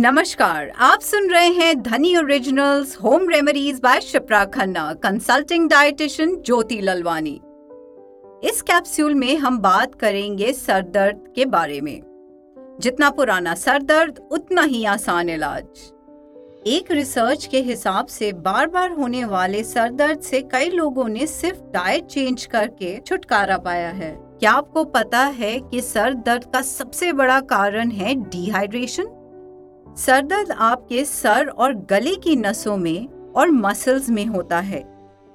नमस्कार, आप सुन रहे हैं Dhani originals home remedies by Shipra Khanna consulting dietitian Jyoti Lalwani. इस कैप्सूल में हम बात करेंगे सर दर्द के बारे में। जितना पुराना सर दर्द, उतना ही आसान इलाज। एक रिसर्च के हिसाब से बार बार होने वाले सर दर्द से कई लोगों ने सिर्फ़ डाइट चेंज करके छुटकारा पाया है। क्या आपको पता है कि सर दर्द का सबसे बड़ा कारण है डिहाइड्रेशन सर दर्द आपके सर और गले की नसों में और मसल्स में होता है।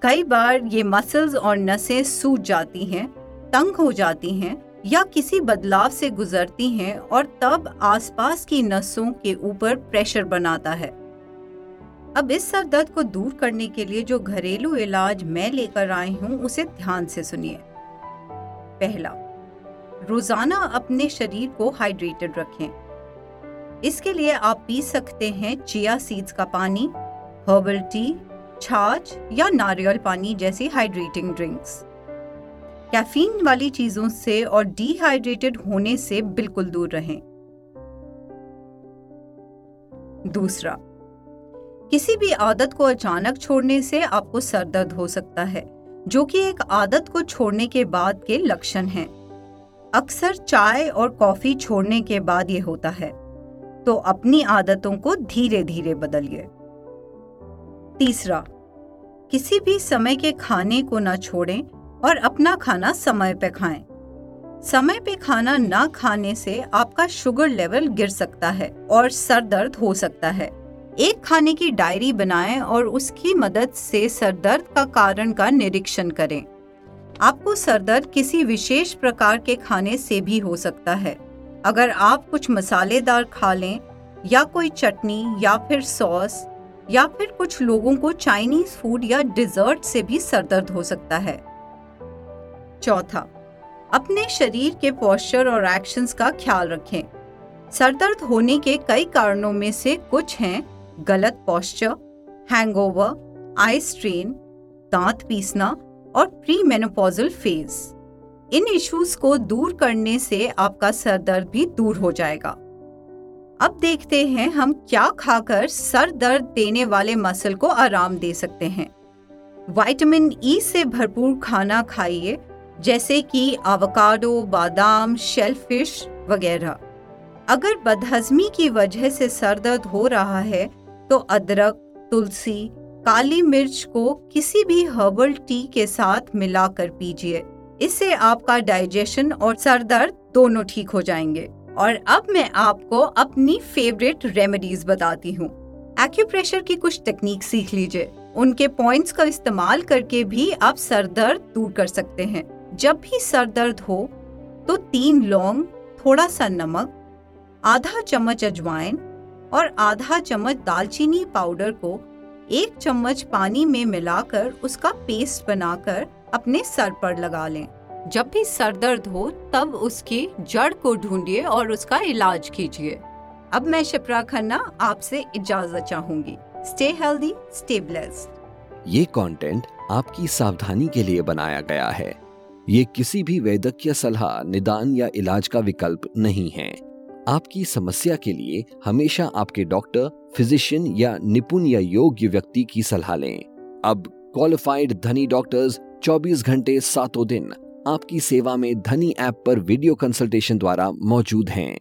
कई बार ये मसल्स और नसें सूज जाती हैं, तंग हो जाती हैं या किसी बदलाव से गुजरती हैं और तब आसपास की नसों के ऊपर प्रेशर बनाता है। अब इस सर दर्द को दूर करने के लिए जो घरेलू इलाज मैं लेकर आई हूँ, उसे ध्यान से सुनिए। पहला, रोज़ाना अपने शरीर को हाइड्रेटेड रखें। इसके लिए आप पी सकते हैं चिया सीड्स का पानी हर्बल टी छाछ या नारियल पानी जैसी हाइड्रेटिंग ड्रिंक्स कैफीन वाली चीज़ों से और डिहाइड्रेटेड होने से बिल्कुल दूर रहें. दूसरा, किसी भी आदत को अचानक छोड़ने से आपको सर दर्द हो सकता है, जो कि एक आदत को छोड़ने के बाद के लक्षण हैं। अक्सर चाय और कॉफ़ी छोड़ने के बाद ये होता है। तो अपनी आदतों को धीरे धीरे बदलिए। तीसरा, किसी भी समय के खाने को न छोड़ें और अपना खाना समय पे खाएँ। समय पे खाना न खाने से आपका शुगर लेवल गिर सकता है और सर दर्द हो सकता है। एक खाने की डायरी बनाएँ और उसकी मदद से सर दर्द का कारण का निरीक्षण करें। आपको सर दर्द किसी विशेष प्रकार के खाने से भी हो सकता है। अगर आप कुछ मसालेदार खा लें, या कोई चटनी, या फिर सॉस, या फिर कुछ लोगों को चाइनीज़ फ़ूड या डिजर्ट से भी सरदर्द हो सकता है। चौथा, अपने शरीर के पोस्चर और एक्शंस का ख्याल रखें। सरदर्द होने के कई कारणों में से कुछ हैं, गलत पोस्चर, हैंगओवर आई स्ट्रेन, दांत पीसना और प्री मेनोपॉजल फ़ेज़। इन इश्यूज़ को दूर करने से आपका सर दर्द भी दूर हो जाएगा। अब देखते हैं हम क्या खाकर सर दर्द देने वाले मसल को आराम दे सकते हैं। विटामिन ई e से भरपूर खाना खाइए, जैसे कि आवकाडो बादाम शेलफिश वगैरह। अगर बदहजमी की वजह से सर दर्द हो रहा है तो अदरक, तुलसी, काली मिर्च को किसी भी हर्बल टी के साथ मिलाकर पीजिए। इससे आपका डाइजेशन और सर दर्द दोनों ठीक हो जाएँगे। और अब मैं आपको अपनी फेवरेट रेमेडीज बताती हूँ। एक्यूप्रेशर की कुछ टेक्निक सीख लीजिए। उनके पॉइंट्स का इस्तेमाल करके भी आप सर दर्द दूर कर सकते हैं। जब भी सर दर्द हो तो तीन लौंग थोड़ा सा नमक, आधा चम्मच अजवाइन और आधा चम्मच दालचीनी पाउडर को एक चम्मच पानी में मिलाकर उसका पेस्ट बनाकर अपने सर पर लगा लें। जब भी सर दर्द हो, तब उसकी जड़ को ढूंढिए और उसका इलाज कीजिए। अब मैं शिप्रा खन्ना आपसे इजाज़त चाहूँगी। स्टे हेल्दी स्टे ब्लेस्ड ये कंटेंट आपकी सावधानी के लिए बनाया गया है। ये किसी भी वैद्यकीय सलाह, निदान या इलाज का विकल्प नहीं है। आपकी समस्या के लिए हमेशा आपके डॉक्टर फिजिशियन या निपुण या योग्य व्यक्ति की सलाह लें। अब क्वालिफाइड धनी डॉक्टर्स 24 घंटे सातों दिन आपकी सेवा में धनी ऐप पर वीडियो कंसल्टेशन द्वारा मौजूद हैं।